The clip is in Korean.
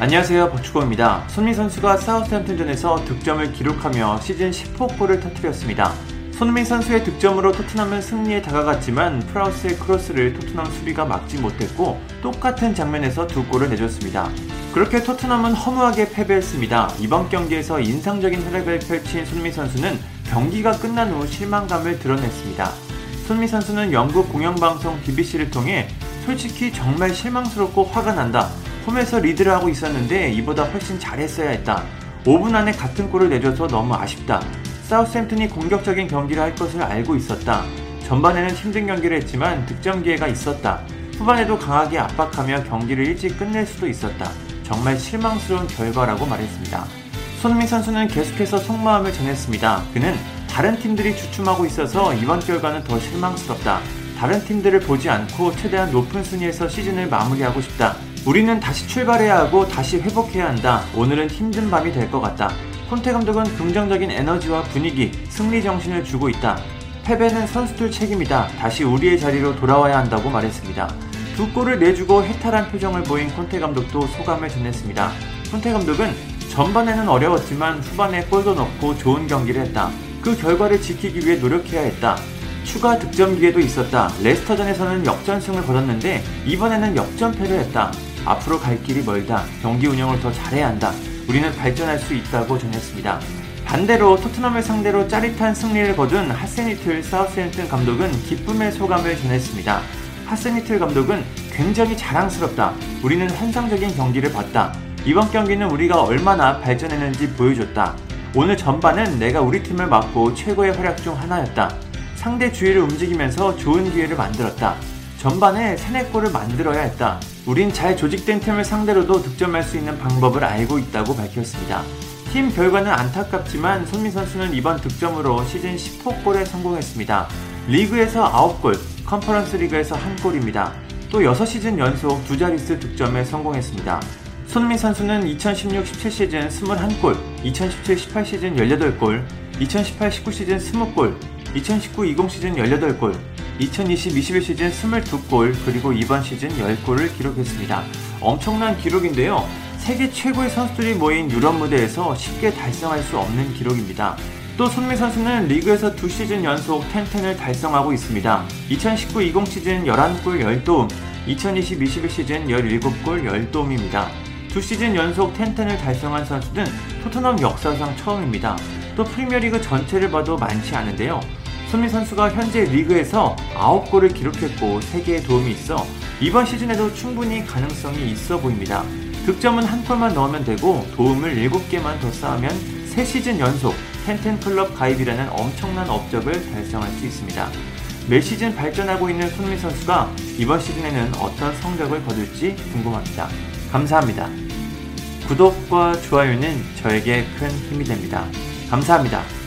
안녕하세요 박주호입니다. 손미 선수가 사우스햄튼전에서 득점을 기록하며 시즌 10호 골을 터뜨렸습니다. 손흥민 선수의 득점으로 토트넘은 승리에 다가갔지만 프라우스의 크로스를 토트넘 수비가 막지 못했고 똑같은 장면에서 두 골을 내줬습니다. 그렇게 토트넘은 허무하게 패배했습니다. 이번 경기에서 인상적인 활약을 펼친 손흥민 선수는 경기가 끝난 후 실망감을 드러냈습니다. 손흥민 선수는 영국 공영방송 BBC를 통해 솔직히 정말 실망스럽고 화가 난다. 홈에서 리드를 하고 있었는데 이보다 훨씬 잘했어야 했다. 5분 안에 같은 골을 내줘서 너무 아쉽다. 사우스햄튼이 공격적인 경기를 할 것을 알고 있었다. 전반에는 힘든 경기를 했지만 득점 기회가 있었다. 후반에도 강하게 압박하며 경기를 일찍 끝낼 수도 있었다. 정말 실망스러운 결과라고 말했습니다. 손흥민 선수는 계속해서 속마음을 전했습니다. 그는 다른 팀들이 주춤하고 있어서 이번 결과는 더 실망스럽다. 다른 팀들을 보지 않고 최대한 높은 순위에서 시즌을 마무리하고 싶다. 우리는 다시 출발해야 하고 다시 회복해야 한다. 오늘은 힘든 밤이 될 것 같다. 콘테 감독은 긍정적인 에너지와 분위기, 승리 정신을 주고 있다. 패배는 선수들 책임이다. 다시 우리의 자리로 돌아와야 한다고 말했습니다. 두 골을 내주고 해탈한 표정을 보인 콘테 감독도 소감을 전했습니다. 콘테 감독은 전반에는 어려웠지만 후반에 골도 넣고 좋은 경기를 했다. 그 결과를 지키기 위해 노력해야 했다. 추가 득점 기회도 있었다. 레스터전에서는 역전승을 거뒀는데 이번에는 역전패를 했다. 앞으로 갈 길이 멀다. 경기 운영을 더 잘해야 한다. 우리는 발전할 수 있다고 전했습니다. 반대로 토트넘을 상대로 짜릿한 승리를 거둔 하세니틀 사우스햄튼 감독은 기쁨의 소감을 전했습니다. 하세니틀 감독은 굉장히 자랑스럽다. 우리는 환상적인 경기를 봤다. 이번 경기는 우리가 얼마나 발전했는지 보여줬다. 오늘 전반은 내가 우리 팀을 맡고 최고의 활약 중 하나였다. 상대 주위를 움직이면서 좋은 기회를 만들었다. 전반에 3, 4골을 만들어야 했다. 우린 잘 조직된 팀을 상대로도 득점할 수 있는 방법을 알고 있다고 밝혔습니다. 팀 결과는 안타깝지만 손민 선수는 이번 득점으로 시즌 10호 골에 성공했습니다. 리그에서 9골, 컨퍼런스 리그에서 1골입니다. 또 6시즌 연속 두 자릿수 득점에 성공했습니다. 손민 선수는 2016-17 시즌 21골, 2017-18 시즌 18골, 2018-19 시즌 20골, 2019-20 시즌 18골, 2020-21 시즌 22골, 그리고 이번 시즌 10골을 기록했습니다. 엄청난 기록인데요. 세계 최고의 선수들이 모인 유럽 무대에서 쉽게 달성할 수 없는 기록입니다. 또 손미 선수는 리그에서 두 시즌 연속 1010을 달성하고 있습니다. 2019-20 시즌 11골 10도움, 2020-21 시즌 17골 10도움입니다. 두 시즌 연속 1010을 달성한 선수는 토트넘 역사상 처음입니다. 또 프리미어리그 전체를 봐도 많지 않은데요. 손미 선수가 현재 리그에서 9골을 기록했고 3개의 도움이 있어 이번 시즌에도 충분히 가능성이 있어 보입니다. 득점은 한 골만 넣으면 되고 도움을 7개만 더 쌓으면 3시즌 연속 텐텐 클럽 가입이라는 엄청난 업적을 달성할 수 있습니다. 매 시즌 발전하고 있는 손미 선수가 이번 시즌에는 어떤 성적을 거둘지 궁금합니다. 감사합니다. 구독과 좋아요는 저에게 큰 힘이 됩니다. 감사합니다.